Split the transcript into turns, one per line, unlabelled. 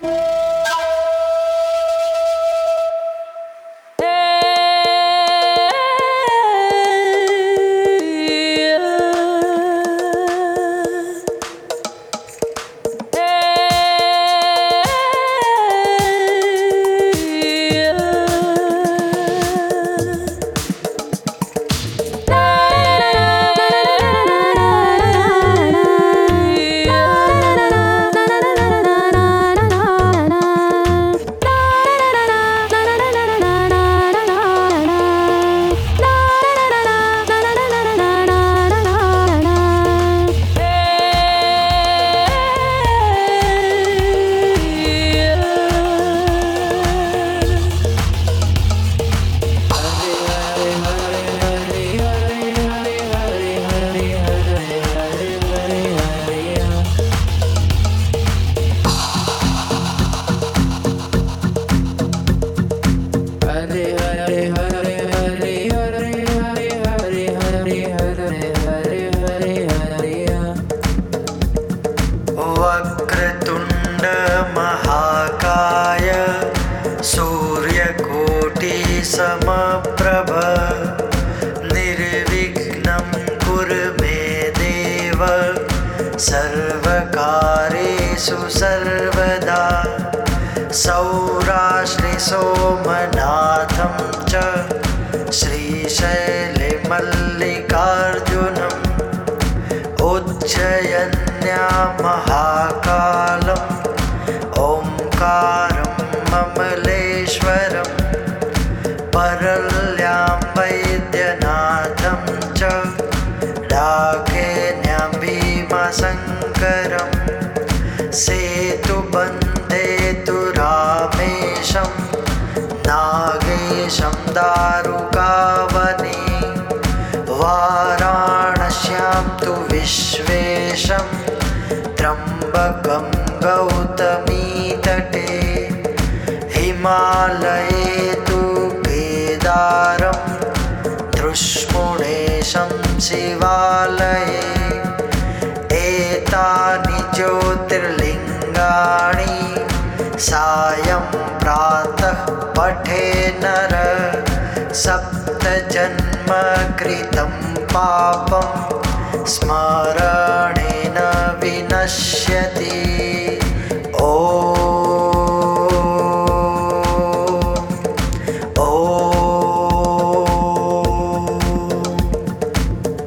you सर्वकारेषु सर्वदा सौराश्रिसोमनाथं च श्रीशैलमल्लिकार्जुनम् उज्जयन्या महाकालम् ओङ्कारं ममलेश्वरं परल्यां वैद्यनाथं च डाकेन्यां दारुकावने वाराणस्यां तु विश्वेशं। त्र्यम्बकं गौतमीतटे हिमालये तु केदारं। धृष्मुणेशं शिवालये। एतानि ज्योतिर्लिङ्गाणि सायं प्रातः पठे नर सप्तजन्मकृतं पापं स्मरणेन विनश्यति। ओ